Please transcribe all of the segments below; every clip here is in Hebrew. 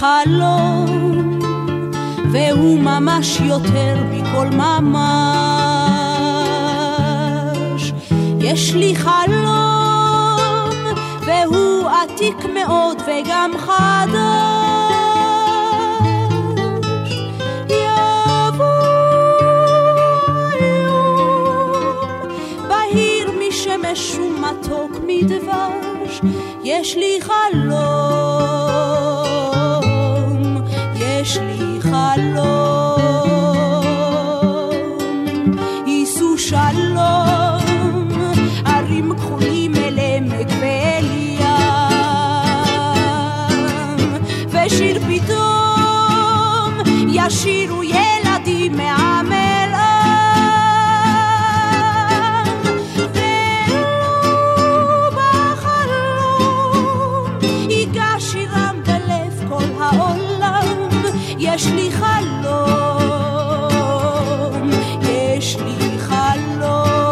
חלום, והוא ממש יותר מכל ממש. יש לי חלום, והוא עתיק מאוד וגם חדש. יבוא יום, בהיר משמש ומתוק מדבש, יש לי חלום. ישירו ילדים מהמלון. והוא יש לי חלום, יש לי חלום,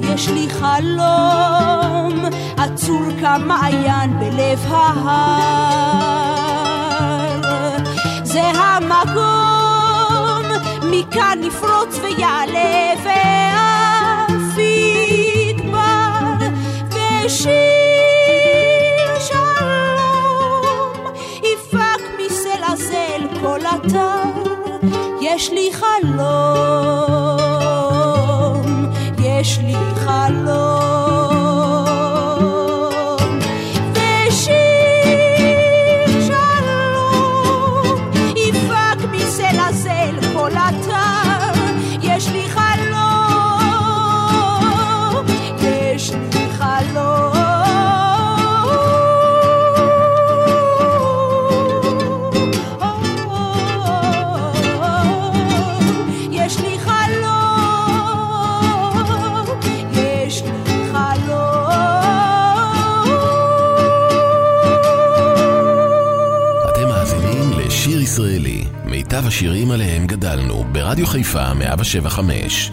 יש לי חלום, עצור כמעיין בלב ההר. מכאן יפרוץ ויעלה ואף יגבר ושיר שלום. יפק מסלע זה אל כל אתר יש לי חלום יש לי חלום. ברדיו חיפה 175.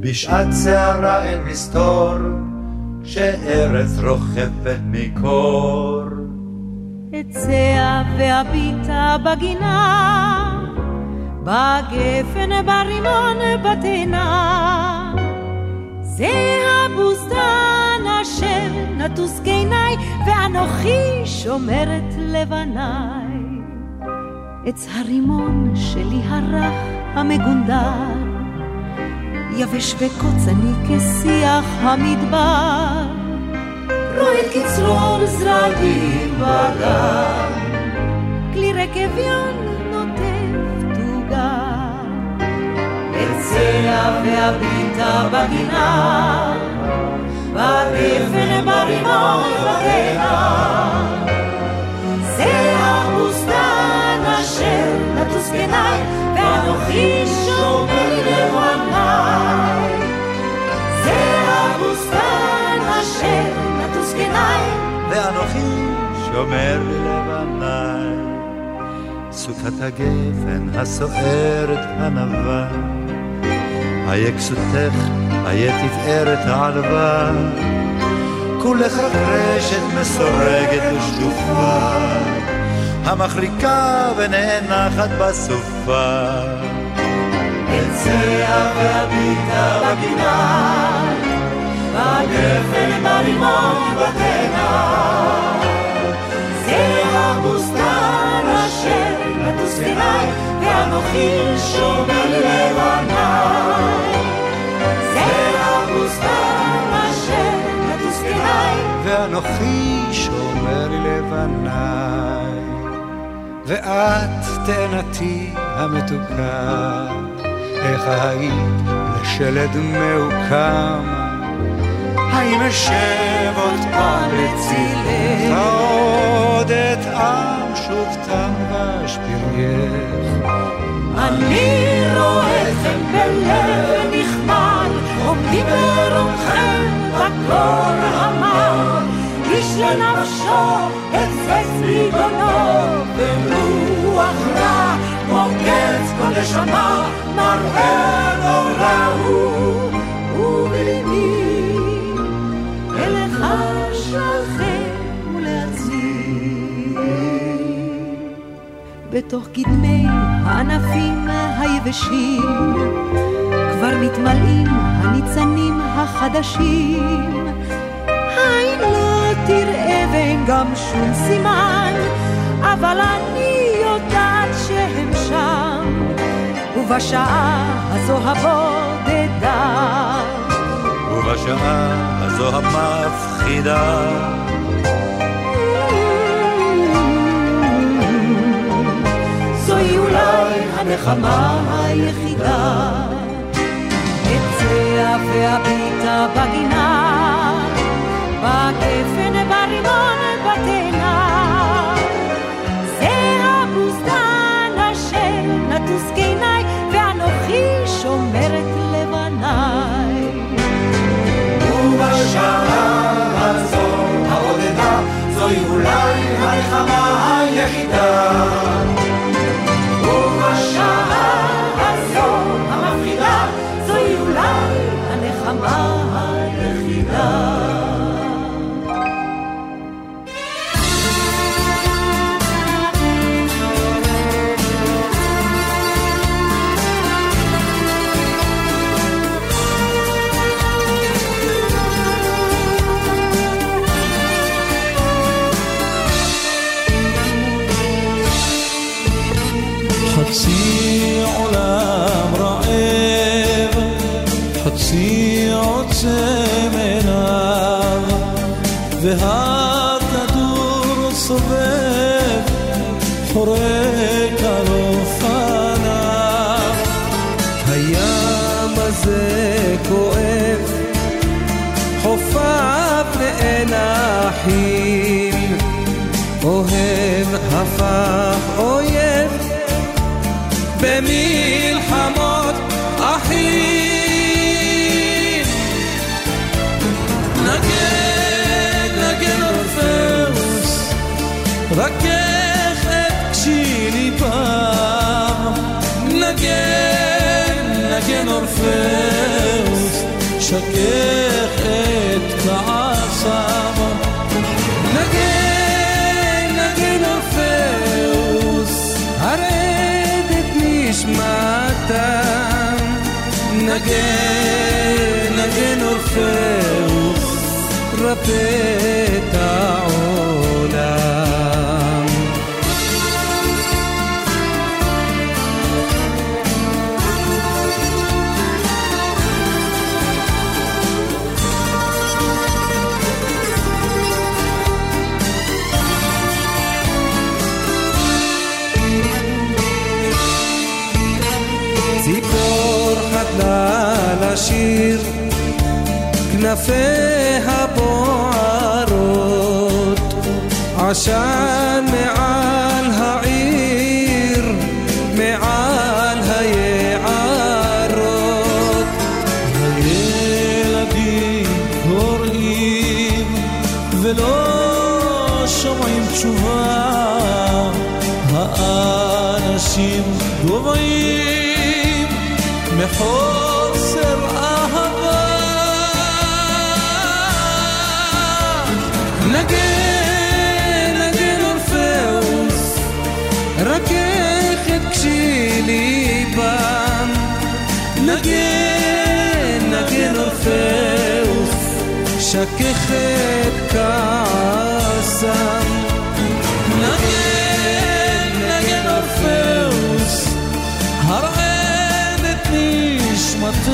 בשעת סערה אין מסתור, שארץ רוחפת מקור. אצא ואביטה בגינה, בגפן, ברימון, בתאנה. זה הבוסתן אשר נטוס גיני, ואנוכי שומרת לבניי. עץ הרימון שלי הרך המגונדר, יבש וקוצני כשיח המדבר. רועד כצרור זרעים בגן, כלי רקביון נוטף תוגה. אצא ואביטה בגינה, בגפן ברימון בתאנה. נטוס בעיניי, ואנוכי שומר לבניי. זה הבוסתן אשר נטוס בעיניי, ואנוכי שומר לבניי. סוכת הגפן הסוערת ענווה, איה כסותך, איה תפארת העלווה. כולך רק רשת מסורגת ושטופה, המחריקה ונאנחת בסופה. אצא ואביטה בגינה, בגפן ברימון בתאנה. זה הבוסתן אשר נטוס בעיניי, ואנוכי נטוס בעיניי, ואנוכי שומר לבניי. ואת תאנתי המתוקה, איך היית לשלד מעוקם. האם אשב עוד פעם לצילך, עוד אטעם שוב תם ואשפירך. אני רואה אתכם בלב נכמל, עומדים ברומכם בקור המר. איש לנפשו החפץ בגונו, ברוח רע, מוקץ כל נשמה, מראה נורא הוא, ובליבי אליך שלחם ולהציל. בתוך קדמי הענפים היבשים כבר מתמלאים הניצנים החדשים. תראה ואין גם שום סימן, אבל אני יודעת שהם שם, ובשעה הזו הבודדה. ובשעה הזו המפחידה, זוהי אולי הנחמה היחידה. אצא ואביטה בגינה, נגן, נגן אורפאוס, רפא את העולם. كفيها بوارود عشان שקך את כעסם. נגן, נגן אורפאוס, הרעד את נשמתם.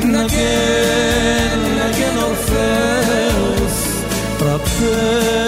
נגן, נגן אורפאוס, רפא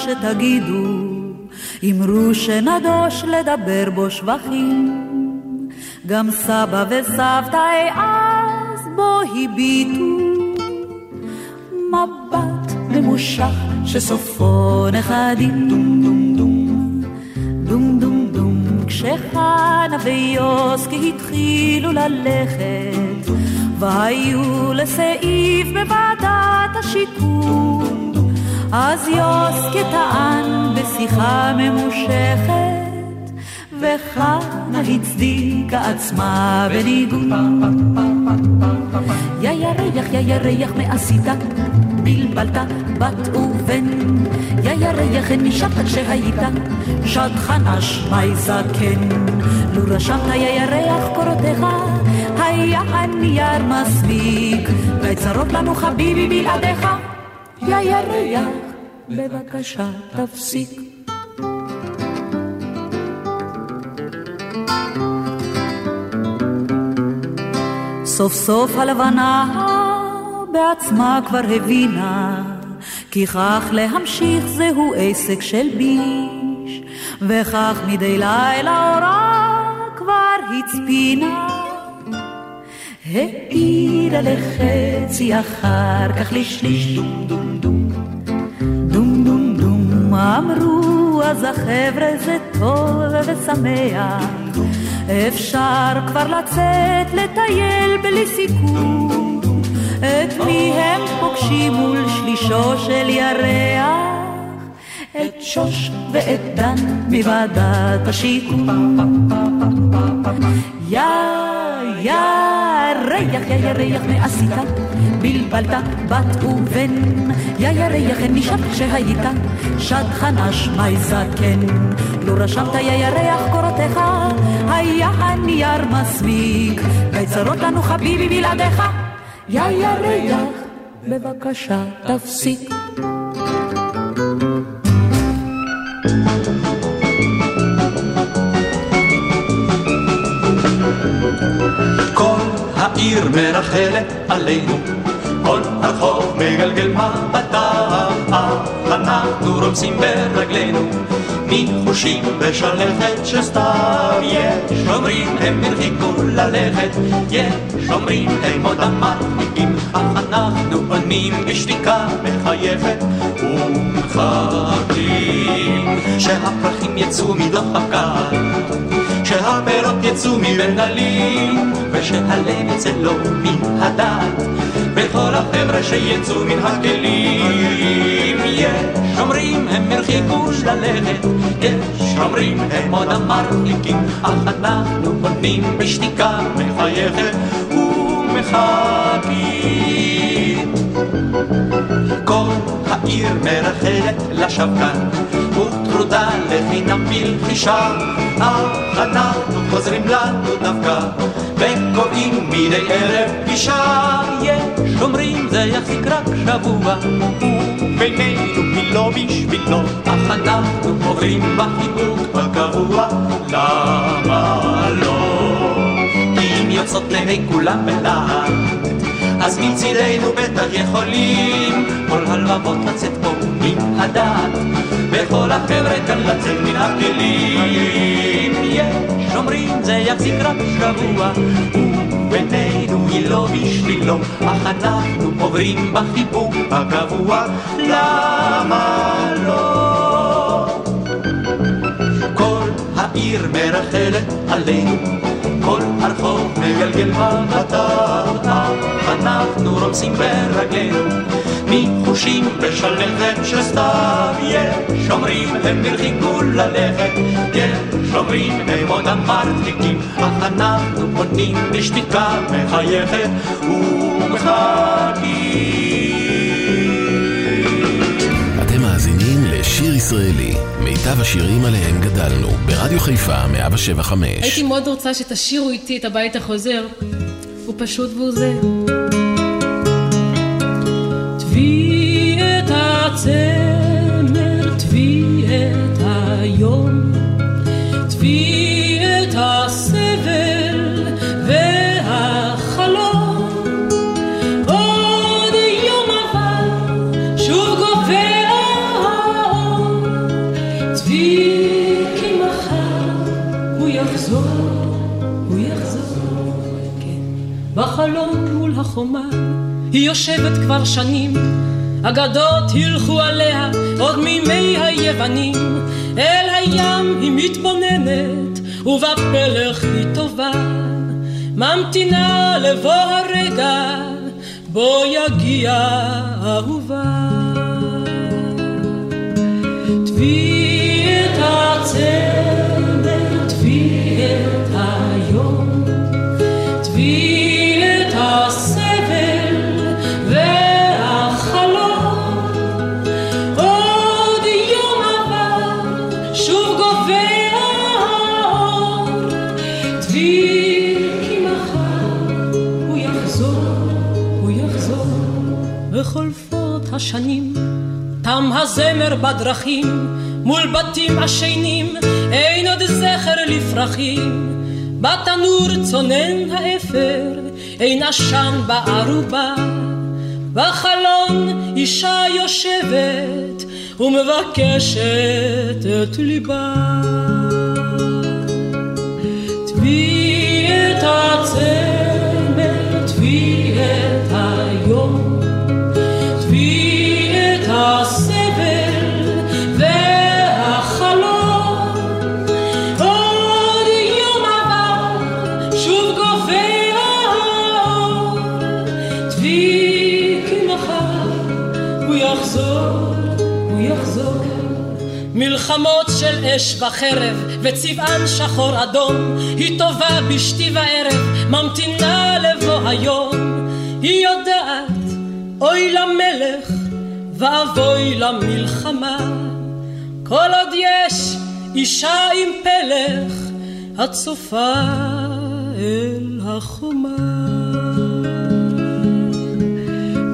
שתגידו, אמרו שנדוש לדבר בו שבחים. גם סבא וסבתא אז בו הביטו, מבט ממושך שסופו נכדים. דום דום דום, דום דום דום, כשחנה ויוסקי התחילו ללכת, והיו לסעיף בוועדת השיקום. אז יוסקי טען בשיחה ממושכת, וחנה הצדיקה עצמה בניגון. יא ירח, יא ירח, מה עשית? בלבלת בת ובן. יא ירח, אין נשארת כשהיית שדכן אשמי זקן. לו רשמת יא ירח קורותיך, היה הנייר מספיק. והצרות לנו חביבי בלעדיך. יא ירח, בבקשה תפסיק. סוף סוף הלבנה בעצמה כבר הבינה כי כך להמשיך זהו עסק של ביש וכך מדי לילה אורה כבר הצפינה האירה לחצי אחר כך לשליש. דום דום דום. דום דום דום. אמרו אז החבר'ה זה טוב ושמח. אפשר כבר לצאת לטייל בלי סיכון. את מי הם פוגשים מול שלישו של ירח? את שוש ואת דן מוועדת השיכון יא ירח יא ירח מה עשית בלבלת בת ובן יא ירח אין נשאר כשהיית. שדכן אשמי זקן לו רשמת יא ירח קורותיך. היה הנייר מסמיק בצרות לנו חביבי בלעדיך. יא ירח בבקשה תפסיק. כל העיר מרחלת עלינו, כל הרחוב מגלגל מבטיו, אנחנו רומסים ברגלינו, מחושים בשלכת שסתיו. יש אומרים הם הרחיקו ללכת, יש אומרים הם עוד המרחיקים, אך אנחנו עונים בשתיקה מחייכת ומחכים שהפרחים יצאו מדוח הקר. שהפירות יצאו מבין גלים, ושהלב יצא לו מן הדת, וכל החבר'ה שיצאו מן הכלים. יש אומרים הם הרחיקו ללכת, יש אומרים הם עוד המרחיקים, אך אנחנו עונים בשתיקה מחייכת ומחכים. העיר מרחלת לשבקן, וטרודה לחינם בלחישה, אך אנחנו חוזרים לנו דווקא, וקובעים מדי ערב פגישה. יש אומרים זה יחזיק רק שבוע, ובינינו היא לא בשבילו, אך אנחנו עוברים בחיבוק הקבוע, למה לא? אם יוצאות לעיני כולם בלהט אז מצידנו בטח יכולים כל הלבבות לצאת פה מן הדעת. וכל החבר'ה כאן לצאת מן הכלים. יש אומרים זה יחזיק רק שבוע. ובינינו היא לא בשבילו. אך אנחנו עוברים בחיבוק הקבוע למה לא? כל העיר מרחלת עלינו כל הרחוב מגלגל מבטיו, אנחנו רומסים ברגלינו, מחושים בשלכת של סתיו. יש אומרים הם הרחיקו ללכת, יש אומרים הם עוד המרחיקים, אך אנחנו עונים בשתיקה מחייכת ומחכים. לשיר ישראלי, מיטב השירים עליהם גדלנו, ברדיו חיפה 175. הייתי מאוד רוצה שתשאירו איתי את הבית החוזר. הוא פשוט והוא זה. תבי את הצמר, החומה היא יושבת כבר שנים, אגדות הילכו עליה עוד מימי היוונים. אל הים היא מתבוננת, ובפלך היא טובה, ממתינה לבוא הרגע, בו יגיע אהובה. תבי את הצמר, השנים, תם הזמר בדרכים, מול בתים עשנים, אין עוד זכר לפרחים. בתנור צונן האפר, אין עשן בערובה. בחלון אישה יושבת ומבקשת את ליבה. תבי את הצמר, תבי את היום, מלחמות של אש וחרב וצבען שחור אדום. היא טובה בשתי וערב ממתינה לבוא היום. היא יודעת אוי למלך ואבוי למלחמה. כל עוד יש אישה עם פלך הצופה אל החומה.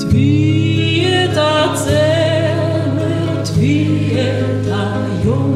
תבי את הצמר, תבי את היום,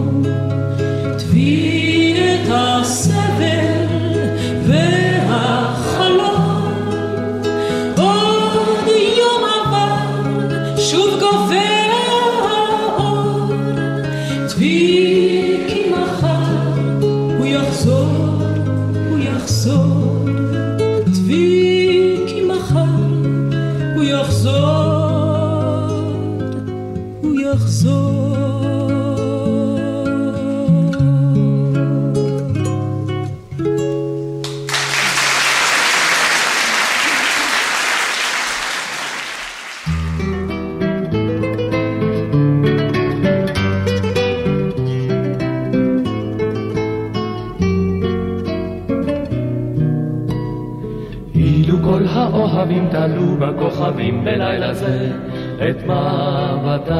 תלו בכוכבים בלילה זה את מבטם.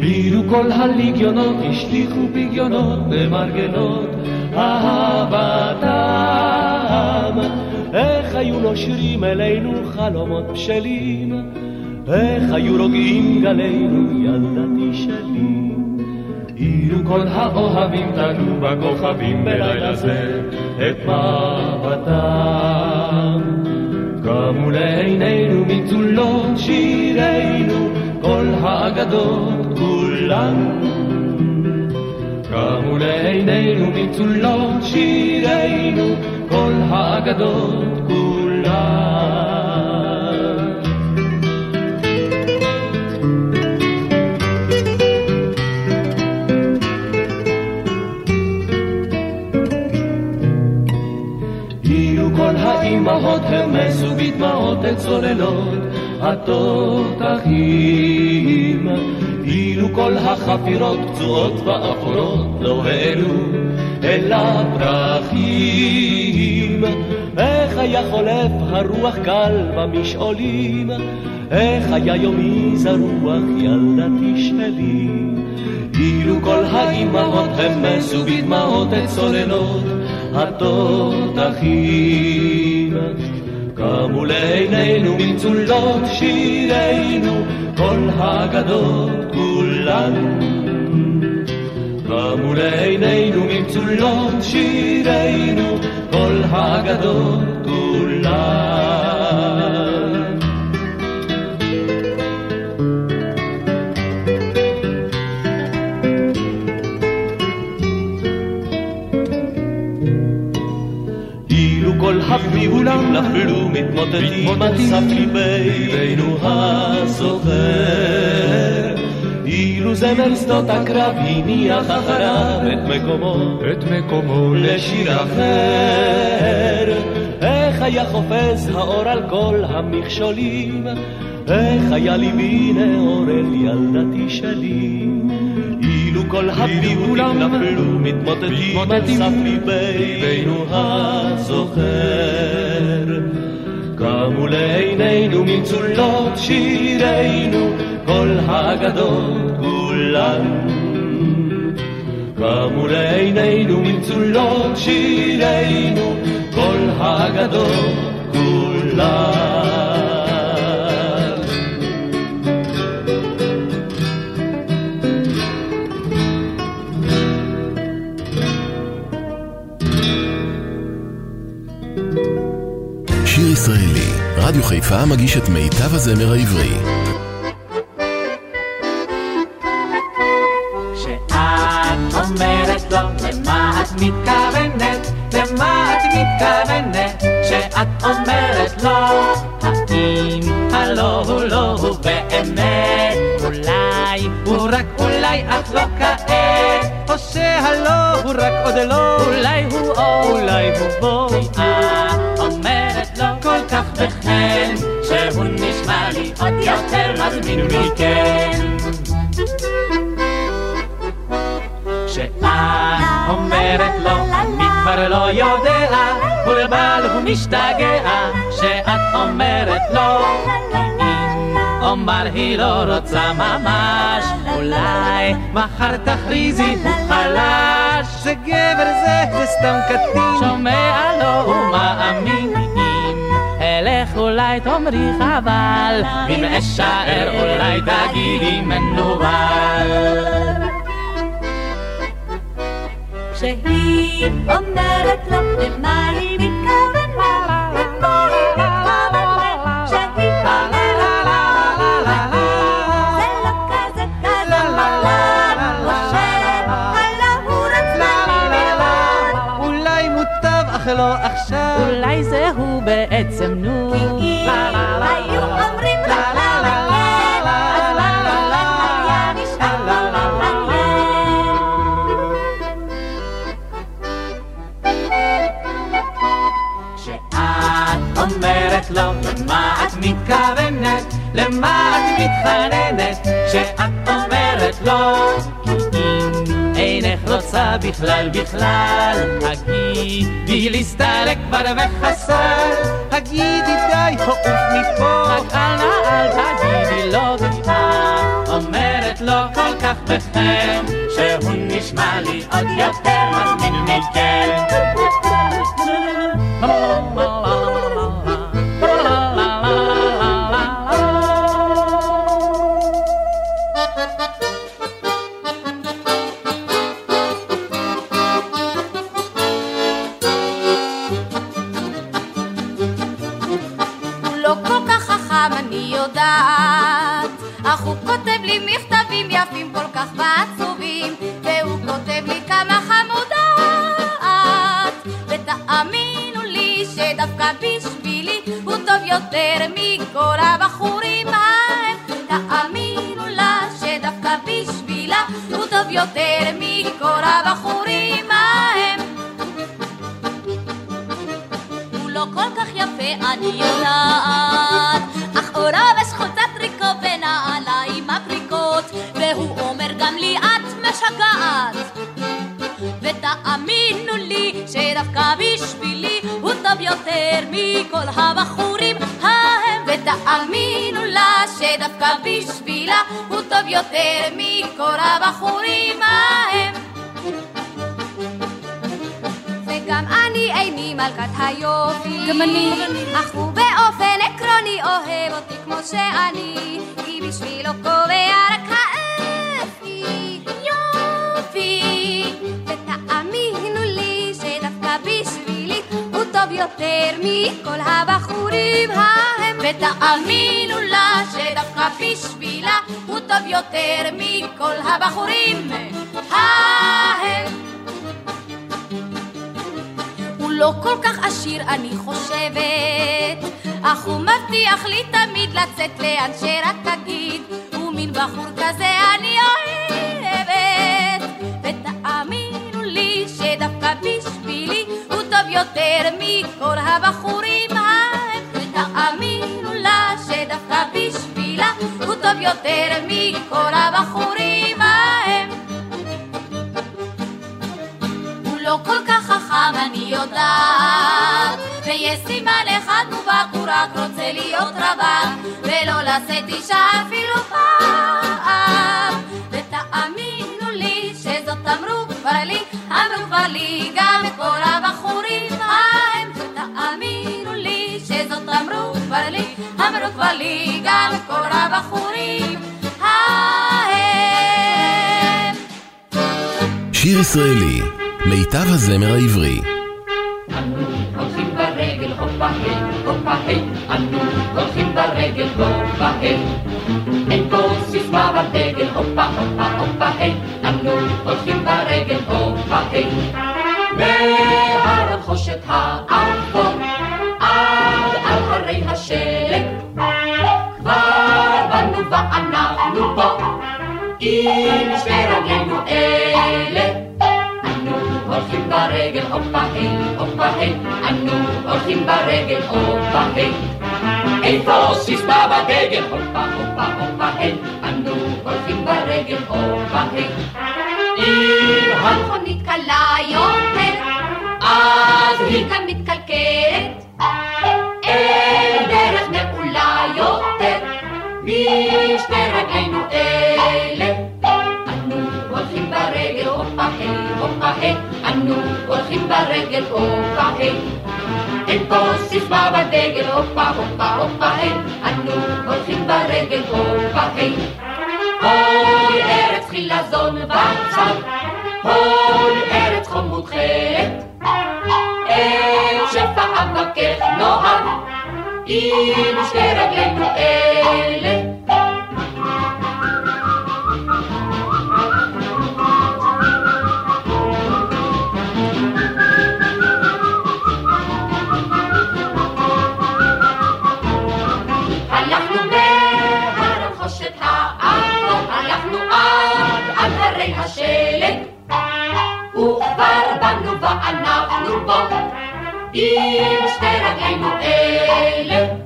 אילו כל הליגיונות השליכו פגיונות במרגלות אהבתם. איך היו נושרים אלינו חלומות בשלים, איך היו רוגעים גלינו ילדתי שלי. אילו כל האוהבים תלו בכוכבים בלילה זה את מבטם. קמו לעינינו מצולות שירינו כל האגדות כולן. קמו לעינינו מצולות שירינו כל האגדות כולן. אילו כל המסו בדמעות את צוללות התותחים, אילו כל החפירות פצועות ואפורות לא העלו אל הפרחים. איך היה חולף הרוח קל במשעולים, איך היה יומי זרוח ילדתי שלי. אילו כל האימהות המסו בדמעות את צוללות התותחים. קמו לעינינו מצולות שירינו כל האגדות כולן. קמו לעינינו מצולות שירינו כל האגדות כולן. אילו כל הפיולים נפלו מתמוטטים על סף ליבנו הסוחר. אילו זמר שדות הקרב הניח אחריו את מקומו, את מקומו לשיר אחר. איך היה חופז האור על כל המכשולים, איך היה ליבי נאור אל ילדתי שלי. אילו כל הפיולים נפלו מתמוטטים על סף ליבנו הזוכר. קמו לעינינו מצולות שירינו כל האגדות כולן. קמו לעינינו מצולות שירינו כל האגדות כולן. רדיו חיפה מגיש את מיטב הזמר העברי. כשאת אומרת לו למה את מתכוונת, למה את מתכוונת, כשאת אומרת לו, האם הלא הוא לא הוא באמת, אולי הוא רק אולי את לא כעת, או שהלא הוא רק עוד לא, שהוא נשמע לי עוד יותר מזמין מכן. כשאת אומרת לו, אני כבר לא יודע, בולבל הוא משתגע, כשאת אומרת לו, אם אומר היא לא רוצה ממש, אולי מחר תכריזי הוא חלש, זה גבר זה, זה סתם קטין, שומע לו ומאמין. אלך אולי תאמרי חבל, אם אשאר אולי תגידי מנוול. שהיא אומרת לו למה היא מתכוונת, למה את מתחננת, כשאת אומרת לו כי אם אינך רוצה בכלל בכלל, הגידי להסתלק כבר וחסר, הגידי די העוף מפה, רק אל נא אל תגידי לו כי את אומרת לו כל כך בחן, שהוא נשמע לי עוד יותר מזמין מכן. כותב לי מכתבים יפים כל כך ועצובים, והוא כותב לי כמה חמודה את, ותאמינו לי שדווקא בשבילי הוא טוב יותר מכל הבחורים ההם, תאמינו לה שדווקא בשבילה הוא טוב יותר מכל הבחורים ההם. הוא לא כל כך יפה, אני יודעת, אך עורו מכל הבחורים ההם, ותאמינו לה שדווקא בשבילה הוא טוב יותר מכל הבחורים ההם. וגם אני איני מלכת היופי. גם אני. אך הוא באופן עקרוני אוהב אותי כמו שאני, כי בשבילו קובע רק טוב יותר מכל הבחורים ההם. ותאמינו לה שדווקא בשבילה הוא טוב יותר מכל הבחורים ההם. הוא לא כל כך עשיר אני חושבת אך הוא מבטיח לי תמיד לצאת לאן שרק אגיד הוא מין בחור כזה אני אוהבת ותאמינו לי שדווקא טוב יותר מכל הבחורים ההם ותאמינו לה שדווקא בשבילה הוא טוב יותר מכל הבחורים ההם הוא לא כל כך חכם, אני יודעת. ויש סימן אחד מובהק, הוא רק רוצה להיות רווק, ולא לשאת אישה אפילו פעם. ותאמינו לי שזאת אמרו כבר לי, אמרו כבר לי גם את כל הבחורים ההם. ותאמינו לי שזאת אמרו כבר לי, אמרו כבר לי גם את כל הבחורים ההם. שיר ישראלי, מיטב הזמר העברי. הולכים ברגל, הופה, הופה, ה', אנו הולכים ברגל הופה ה'. אין פה סיסמה בדגל, הופה הופה הופה ה', אנו הולכים ברגל הופה ה'. מהנחושת האפור עד על הרי השלג. כבר באנו ואנחנו פה עם שתי רגלינו אלה. אנו הולכים ברגל הופה היי הופה היי אנו הולכים ברגל הופה היי איפה סיסמה בדגל? הופה הופה הופה היי אנו הולכים ברגל הופה היי אם המכונית קלה יותר, אז היא כאן מתקלקלת. אין דרך נעולה יותר, משתי רגלינו אלה. אנו הולכים ברגל, הופה היי, הופה היי, אנו הולכים ברגל, הופה היי. אין פה סיסמה בדגל, הופה הופה הופה היי, אנו הולכים ברגל, הופה היי. אוי ארץ חילזון בצד, אוי ארץ חום מותחלת, את שפע אבקך נוהג, עם שתי רגלינו אלה. ואנחנו בו, עם שתי רגלינו אלה.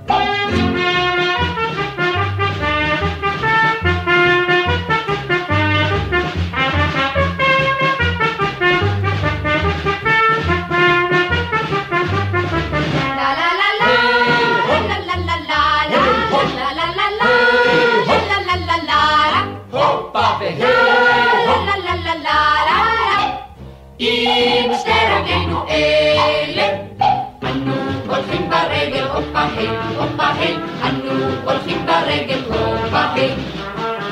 עם שתי רגלינו אלה, אנו הולכים ברגל, הופה היי, הופה היי, אנו הולכים ברגל, הופה היי.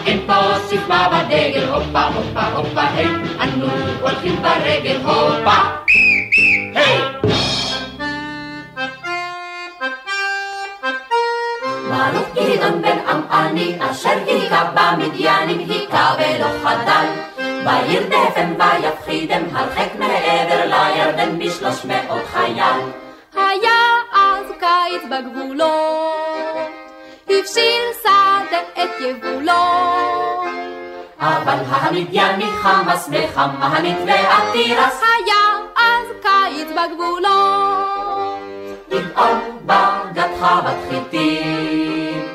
אין פה סיסמה בדגל, הופה הופה הופה היי, אנו הולכים ברגל, הופה היי. ברוך גדעון בן עמעני, אשר היכה במדיינים, היכה ולא חדל. וירדפם ויפחידם הרחק מעבר בשלוש מאות חייל. היה אז קיץ בגבולות, הבשיל שדה את יבולו. אבל המדייני חמאס וחמנית ועתירס, היה אז קיץ בגבולות, גדעון בגד חוות חיטים,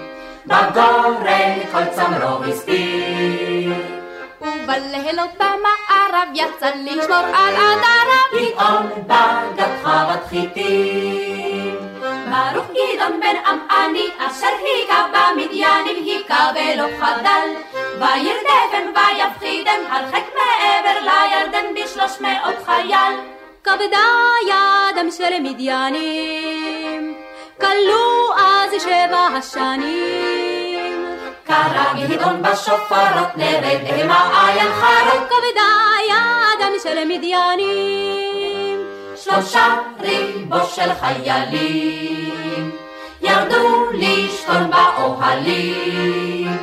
בגורן כל צמרו הסתיר. ובלילות במערב יצא לשמור על עדריו. גדעון בגד חוות חיטים, ברוך גדעון בן עמעני, אשר היכה במדיינים, היכה ולא חדל. וירדפם ויפחידם, הרחק מעבר לירדן בשלוש מאות חייל. כבדה ידם של מדיינים, כלו אז שבע השנים. קרא גדעון בשופרות נרד המה עין חרוד, כבדה ידם של מדיינים, שלושה ריבו של חיילים, ירדו לשכון באוהלים.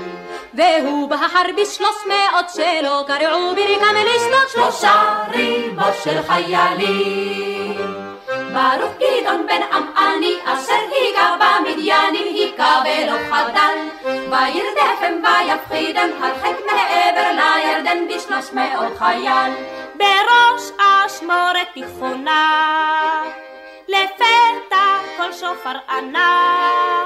והוא בהר בשלוש מאות שלו, קרעו ברכם לשלוש שלושה ריבו של חיילים. ברוך גדעון בן עמעני, אשר היכה במדיינים, היכה ולא חדל. וירדפם ויפחידם, הרחק מעבר לירדן בשלוש מאות חייל. בראש אשמורת תיכונה, לפתע כל שופר ענה.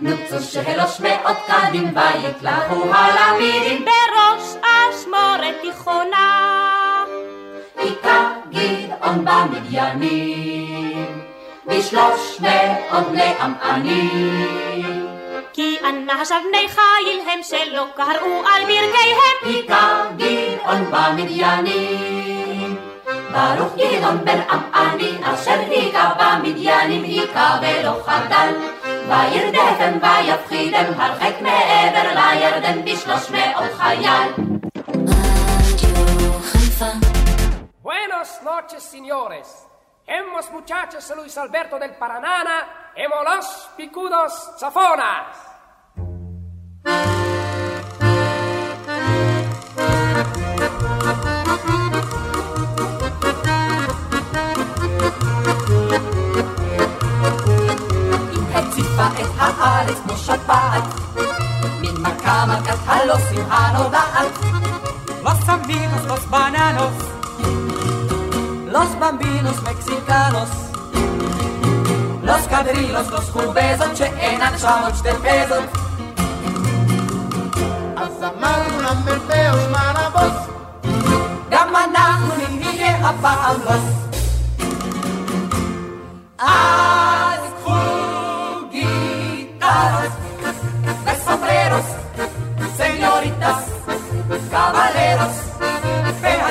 נוצו שלוש מאות קדים ויתלהו הלמידים, בראש אשמורת תיכונה. היכה גדעון במדיינים, בשלוש מאות בני עמענים. כי אנשיו בני חיל הם שלא קראו על ברכיהם. היכה גדעון במדיינים, ברוך גדעון בן עמעני, אשר היכה במדיינים, היכה ולא חדל. וירדפם ויפחידם, הרחק מעבר לירדן בשלוש מאות חייל. Buenas noches, señores. Hemos muchachos Luis Alberto del Paranana Emolos picudos zafonas. הציפה את הארץ כמו שפעת, מן מכה מכת הלוסים הנודעת. Los amigos, los bananos, los bambinos mexicanos. Los cabrilos, los cubesan, chenan, chamos del peso. Azamaruna, merpeos, marabos. Gamanahun, indige, apaulos. As juguitas, de sombreros, señoritas, caballeros.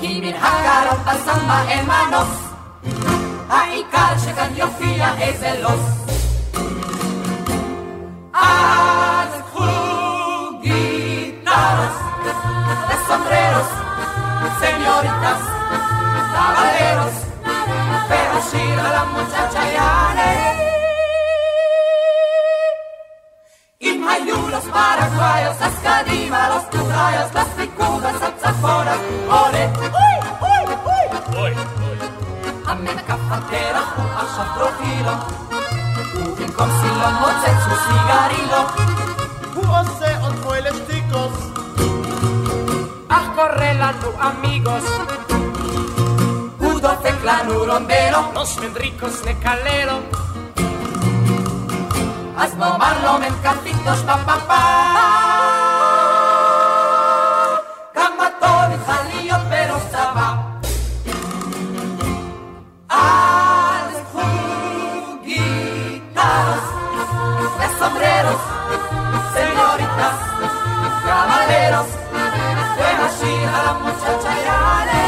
כי מן הקרות בסמבה אין מנוס, העיקר שכאן יופיע איזה לוס. אז קחו גיטרוס וסומבררוס, סניוריטס, קבלרוס, והשיר על המוצ'צ'ה יענה. paraguayos, las carimas, los cubrayos, las picudas, saxafonas, ole. Uy, uy, uy, uy. A mí me cafetera, a chatrofilo, cubin con silón, moche, su cigarrillo. Jugose on fueles ticos. Ah, correla tu amigos. Udo teclanuron velo, los mendricos de calero. Hazno marlo men cantitos pa pa pa. Kamatol jalio pero saba A las juguitas sombreros Señoritas Caballeros Buena shira la muchacha yale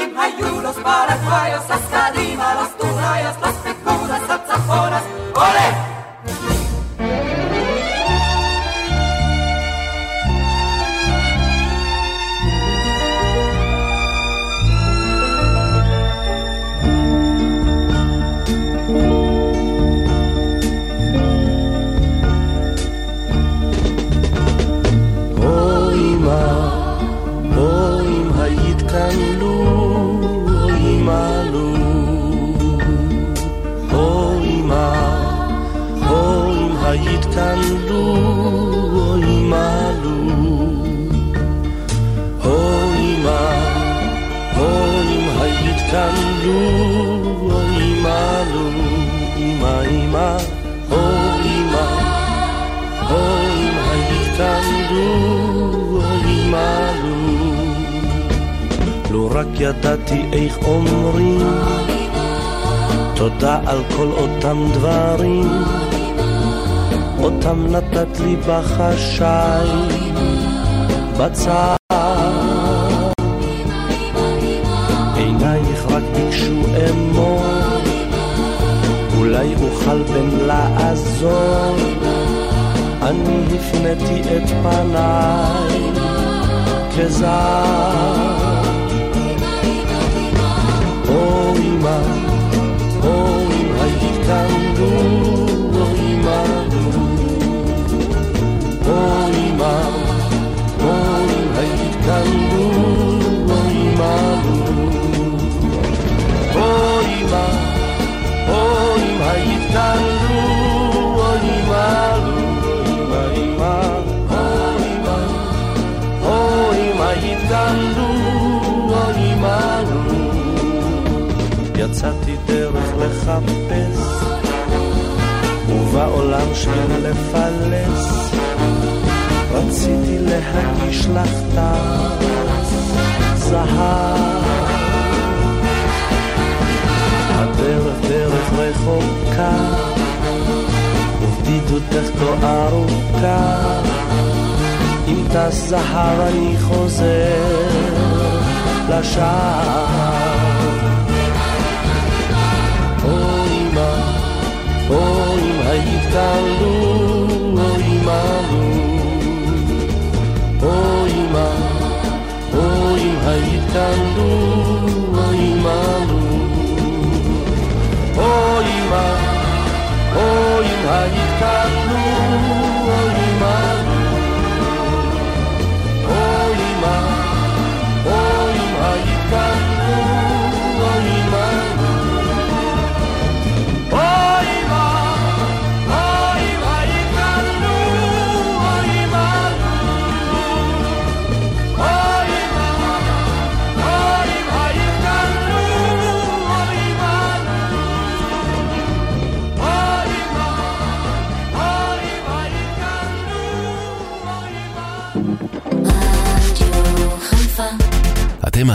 Y mayuros para guayos hasta arriba רק ידעתי איך אומרים. תודה על כל אותם דברים. אותם נתת לי בחשאי. בצד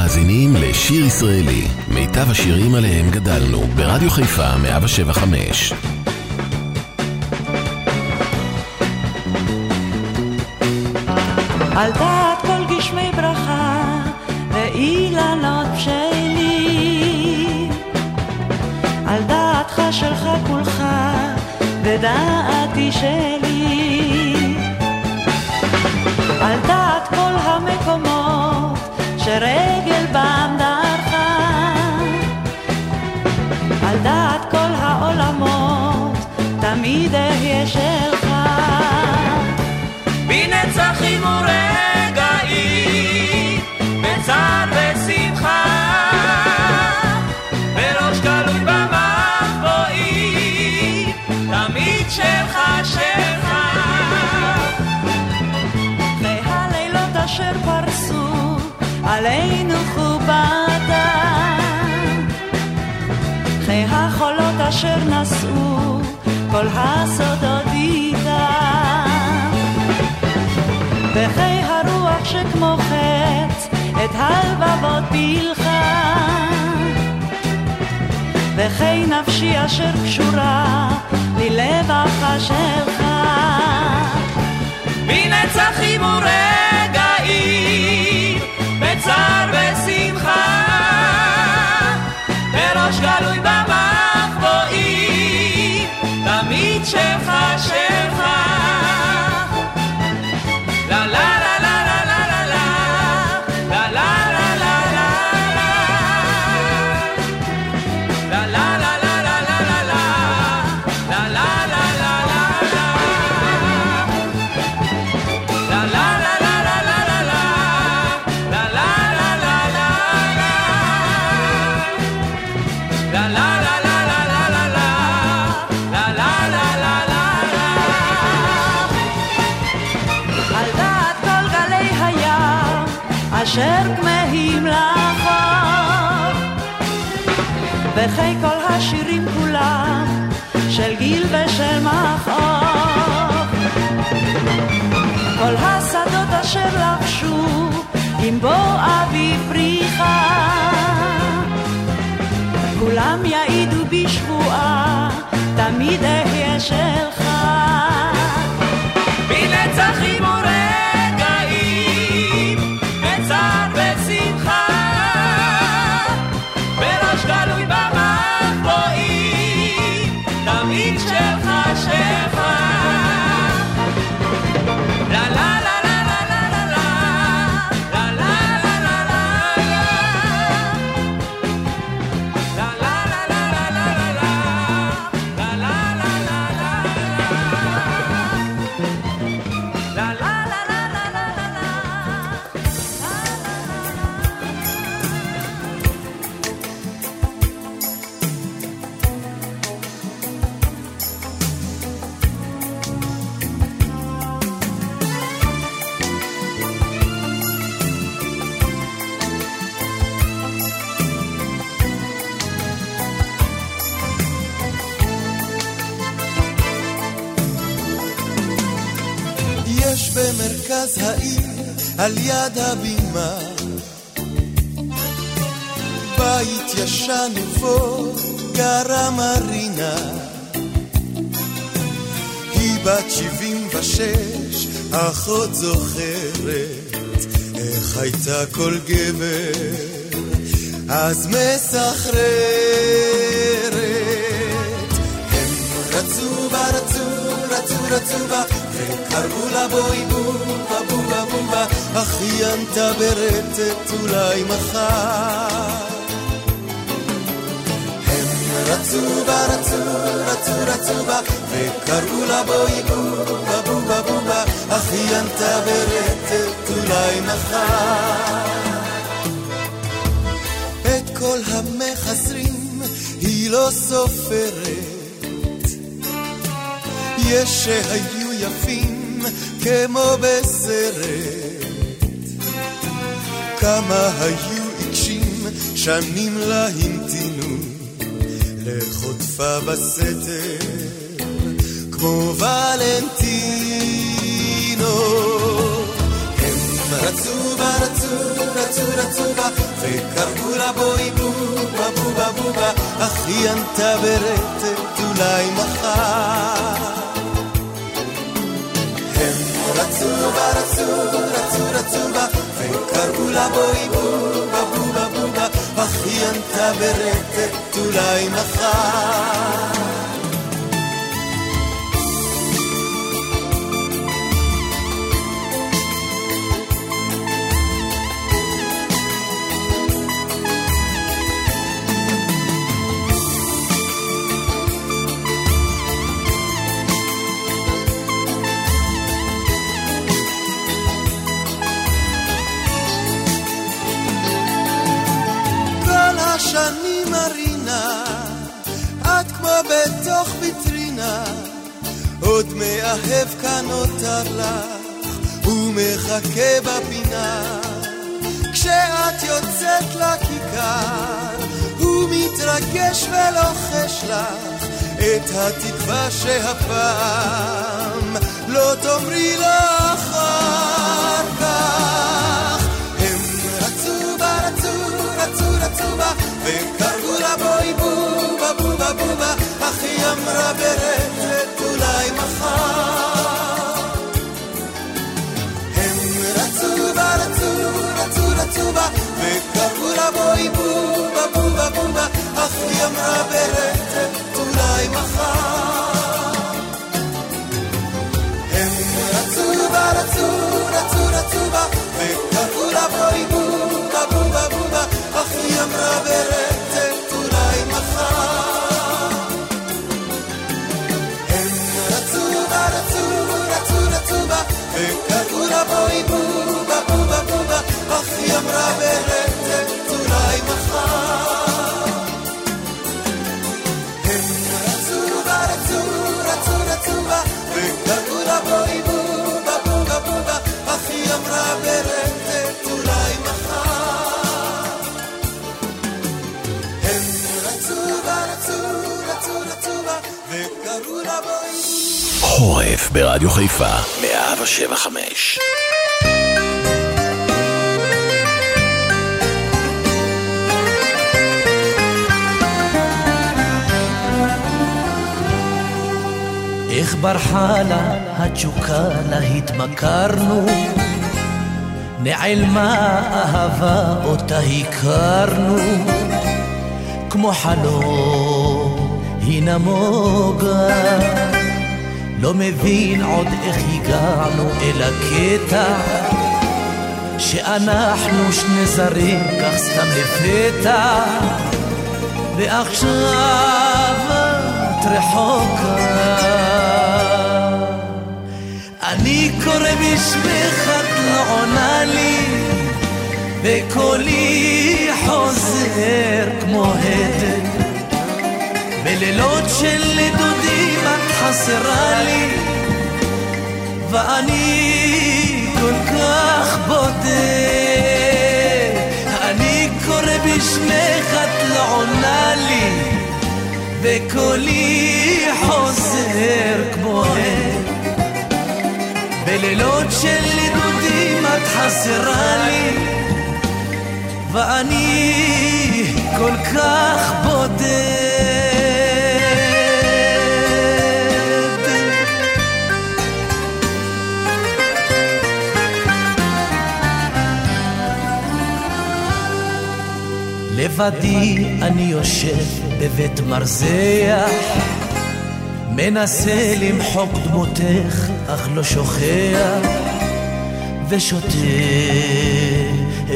מאזינים לשיר ישראלי, מיטב השירים עליהם גדלנו, ברדיו חיפה 175. על דעת כל גשמי ברכה ואילנות בשלים, על דעתך שלך כולך ודעת אשר נשאו כל הסודות איתם. בחי הרוח שכמו חץ את הלבבות פילחה. בחי נפשי אשר קשורה ללב אחה שלך. מנצח הימורך לבשו עם בוא אבי פריחה. כולם יעידו בשבועה, תמיד אהיה שלך. על יד הבימה. בית ישן ובו גרה מרינה. היא בת שבעים ושש, אחות זוכרת איך הייתה כל גבר אז מסחררת. הם רצו בה, רצו, רצו, רצו בה, וקראו לה בואי בובה בובה אך היא ענתה ברטט אולי מחר. רצו בה, רצו, רצו, רצו בה, וקראו לה בואי בובה, בובה, בובה, אך היא ענתה ברטט אולי מחר. את כל המחזרים היא לא סופרת, יש שהיו יפים כמו בסרט, כמה היו עיקשים, שנים לה המתינו. לחוטפה בסתר, כמו ולנטינו. הם רצו בה, רצו, רצו, רצו בה, וקראו לה בואי בובה, בובה, בובה, אך היא ענתה ברטט אולי מחר. רצו בה, רצו, רצו, רצו בה, וקראו לה בואי בובה, בובה, בובה, אך היא ענתה ברטט אולי מחר. בתוך ויטרינה, עוד מאהב כאן נותר לך, ומחכה בפינה. כשאת יוצאת לכיכר, הוא מתרגש ולוחש לך את התקווה שהפעם לא תאמרי לו אחר כך. הם רצו בה, רצו, רצו, רצו בה, וקראו לה בואי בובה, בובה, אך היא אמרה ברטט אולי מחר. הם רצו בה, רצו, רצו, רצו בה, וקראו לה בואי בובה, בובה, בובה, אך היא אמרה ברטט אולי מחר. הם רצו בה, רצו, רצו, רצו בה, וקראו חורף ברדיו חיפה, 175. איך ברחה לה התשוקה לה התמכרנו נעלמה אהבה אותה הכרנו? כמו חלום נמוגה לא מבין עוד איך הגענו אל הקטע שאנחנו שני זרים כך סתם לפתע ועכשיו את רחוקה. אני קורא בשמך את לא עונה לי וקולי חוזר כמו הדר בלילות של נדודים את חסרה לי ואני כל כך בודד. אני קורא בשמך את לא עונה לי וקולי חוזר כמו הד בלילות של נדודים את חסרה לי ואני כל כך בודד לבדי אני יושב בבית מרזח, מנסה למחוק דמותך, אך לא שוכח, ושותה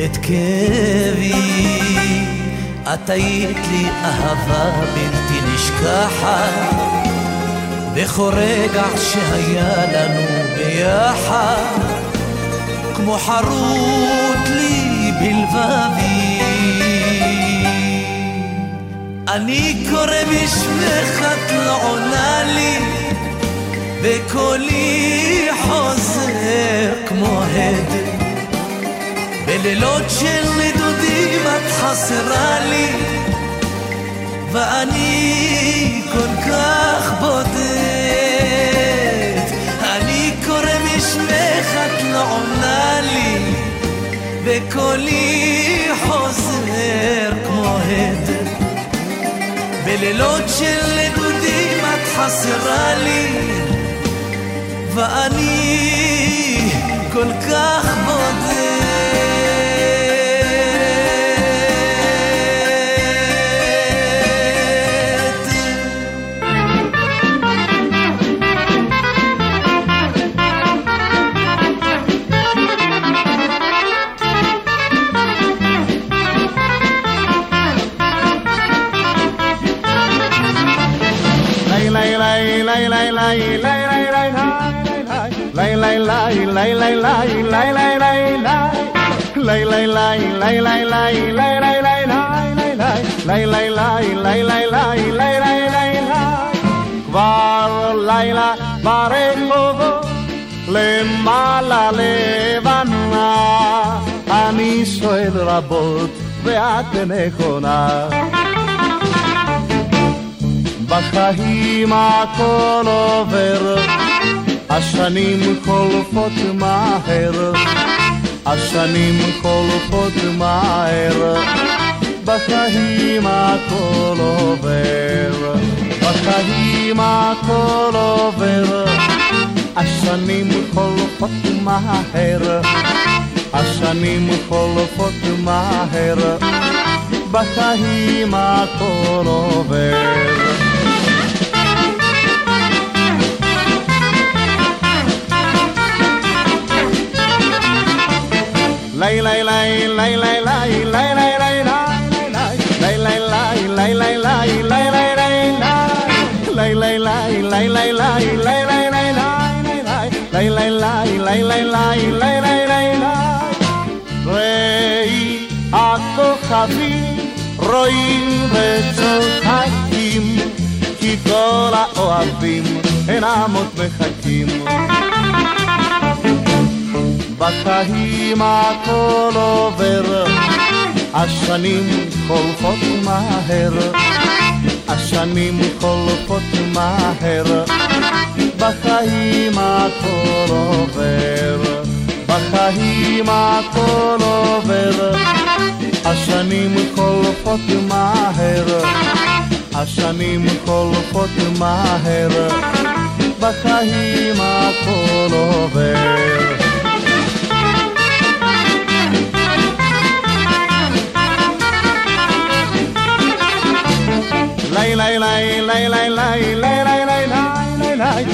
את כאבי. את היית לי אהבה בלתי נשכחת, בכל רגע שהיה לנו ביחד, כמו חרוט לי בלבבי. אני קורא בשמך, את לא עונה לי, וקולי חוזר כמו הד. בלילות של נדודים את חסרה לי, ואני כל כך בודד. אני קורא בשמך, את לא עונה לי, וקולי חוזר כמו הד. בלילות של נדודים את חסרה לי, ואני כל כך בודד. Lay lay lay lay lay lay lay lay lay lay lay lay lay lay lay lay lay lay lay כבר לילה ברחובות למעלה לבנה אני שואל רבות ואת נכונה בחיים הכל עובר, השנים חולפות מהר, השנים חולפות מהר, בחיים הכל עובר, בחיים הכל עובר, השנים חולפות מהר, השנים חולפות מהר, בחיים הכל עובר. Lay lay lay lay lay lay lay lay הכוכבים רואים וצוחקים כי כל האוהבים אינם עוד מחכים בחיים הכל עובר, השנים חולפות מהר, השנים חולפות מהר, בחיים הכל עובר, בחיים הכל עובר, השנים חולפות מהר, השנים חולפות מהר, בחיים הכל עובר.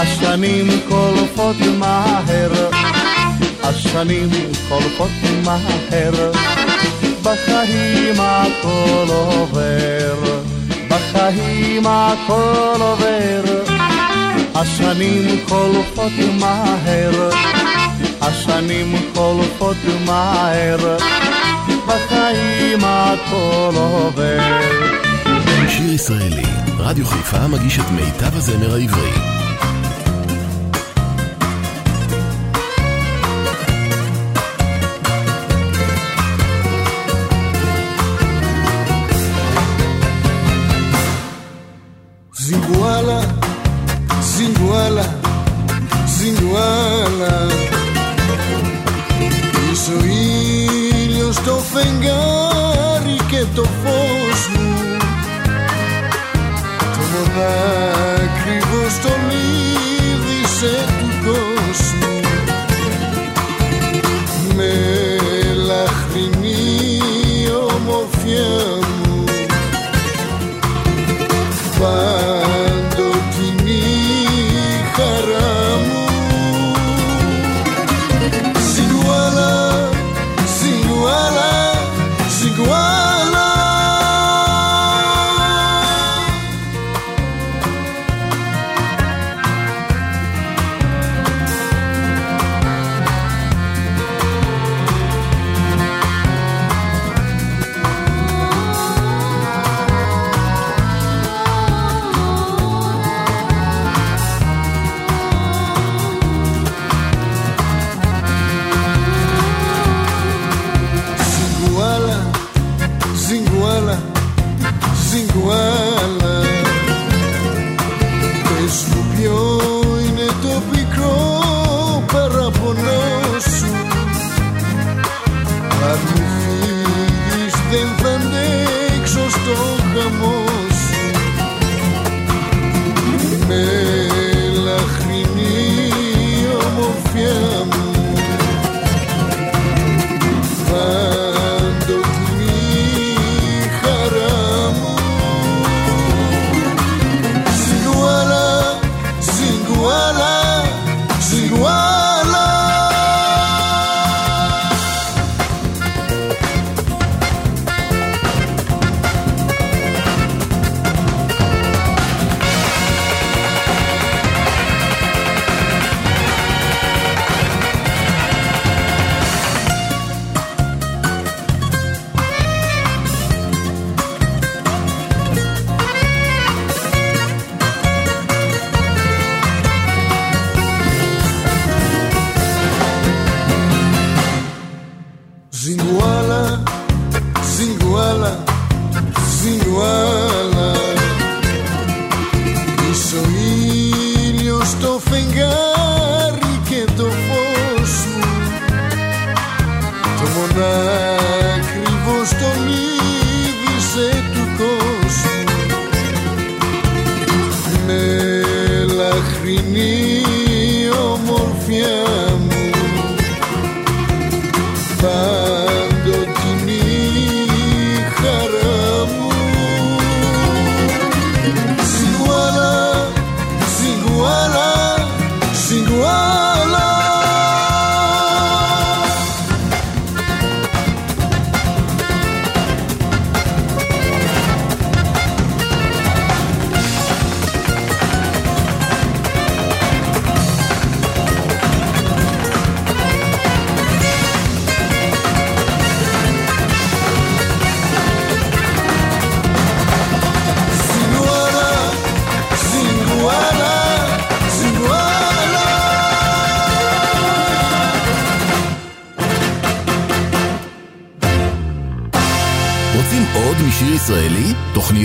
השנים חולפות מהר, השנים חולפות מהר, בחיים הכל עובר, בחיים הכל עובר, השנים חולפות מהר, השנים חולפות מהר, בחיים הכל עובר. שיר ישראלי, רדיו חיפה מגיש את מיטב הזמר העברי. Ρίξε ο ήλιος το φεγγάρι και το φως μου. Το μονάχο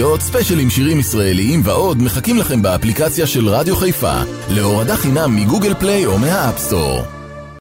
יומיות, ספיישלים, שירים ישראליים ועוד מחכים לכם באפליקציה של רדיו חיפה, להורדה חינם מגוגל פליי או מה App Store.